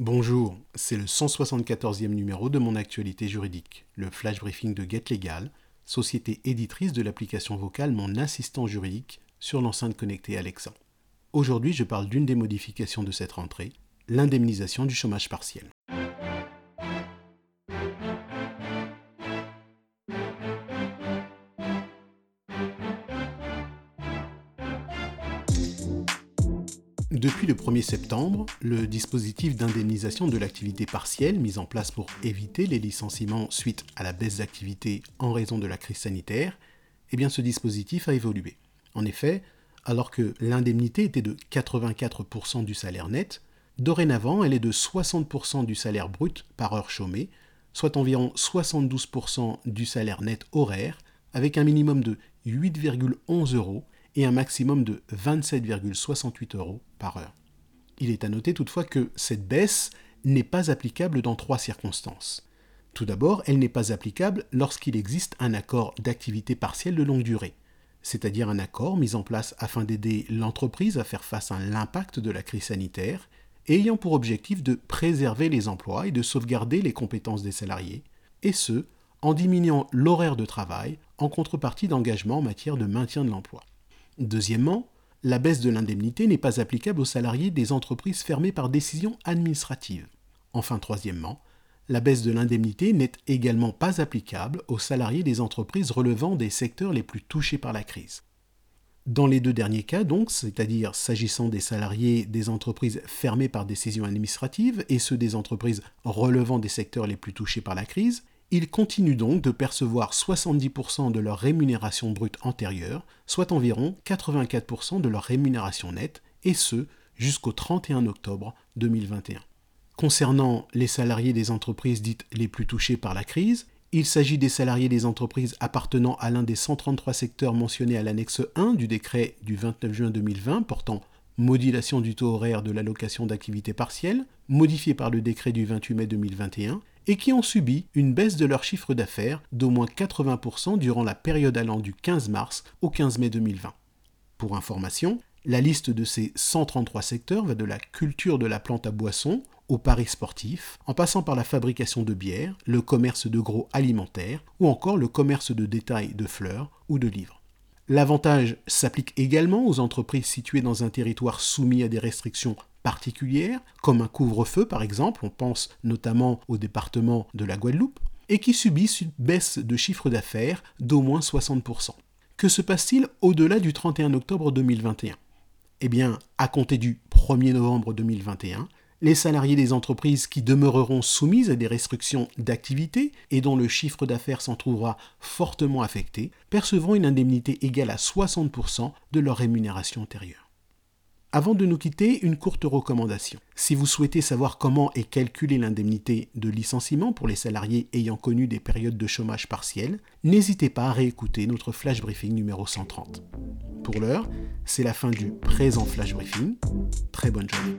Bonjour, c'est le 174e numéro de mon actualité juridique, le flash briefing de Get Legal, société éditrice de l'application vocale Mon assistant juridique sur l'enceinte connectée Alexa. Aujourd'hui, je parle d'une des modifications de cette rentrée, l'indemnisation du chômage partiel. Depuis le 1er septembre, le dispositif d'indemnisation de l'activité partielle mis en place pour éviter les licenciements suite à la baisse d'activité en raison de la crise sanitaire, eh bien ce dispositif a évolué. En effet, alors que l'indemnité était de 84% du salaire net, dorénavant elle est de 60% du salaire brut par heure chômée, soit environ 72% du salaire net horaire, avec un minimum de 8,11 euros et un maximum de 27,68 euros par heure. Il est à noter toutefois que cette baisse n'est pas applicable dans trois circonstances. Tout d'abord, elle n'est pas applicable lorsqu'il existe un accord d'activité partielle de longue durée, c'est-à-dire un accord mis en place afin d'aider l'entreprise à faire face à l'impact de la crise sanitaire ayant pour objectif de préserver les emplois et de sauvegarder les compétences des salariés, et ce, en diminuant l'horaire de travail en contrepartie d'engagement en matière de maintien de l'emploi. Deuxièmement, la baisse de l'indemnité n'est pas applicable aux salariés des entreprises fermées par décision administrative. Enfin, troisièmement, la baisse de l'indemnité n'est également pas applicable aux salariés des entreprises relevant des secteurs les plus touchés par la crise. Dans les deux derniers cas, donc, c'est-à-dire s'agissant des salariés des entreprises fermées par décision administrative et ceux des entreprises relevant des secteurs les plus touchés par la crise, ils continuent donc de percevoir 70% de leur rémunération brute antérieure, soit environ 84% de leur rémunération nette, et ce jusqu'au 31 octobre 2021. Concernant les salariés des entreprises dites les plus touchées par la crise, il s'agit des salariés des entreprises appartenant à l'un des 133 secteurs mentionnés à l'annexe 1 du décret du 29 juin 2020 portant modulation du taux horaire de l'allocation d'activité partielle, modifié par le décret du 28 mai 2021, et qui ont subi une baisse de leur chiffre d'affaires d'au moins 80% durant la période allant du 15 mars au 15 mai 2020. Pour information, la liste de ces 133 secteurs va de la culture de la plante à boisson au paris sportif, en passant par la fabrication de bière, le commerce de gros alimentaires ou encore le commerce de détail de fleurs ou de livres. L'avantage s'applique également aux entreprises situées dans un territoire soumis à des restrictions particulières, comme un couvre-feu par exemple, on pense notamment au département de la Guadeloupe, et qui subissent une baisse de chiffre d'affaires d'au moins 60%. Que se passe-t-il au-delà du 31 octobre 2021 Eh bien, à compter du 1er novembre 2021, les salariés des entreprises qui demeureront soumises à des restrictions d'activité et dont le chiffre d'affaires s'en trouvera fortement affecté percevront une indemnité égale à 60% de leur rémunération antérieure. Avant de nous quitter, une courte recommandation. Si vous souhaitez savoir comment est calculée l'indemnité de licenciement pour les salariés ayant connu des périodes de chômage partiel, n'hésitez pas à réécouter notre flash briefing numéro 130. Pour l'heure, c'est la fin du présent flash briefing. Très bonne journée.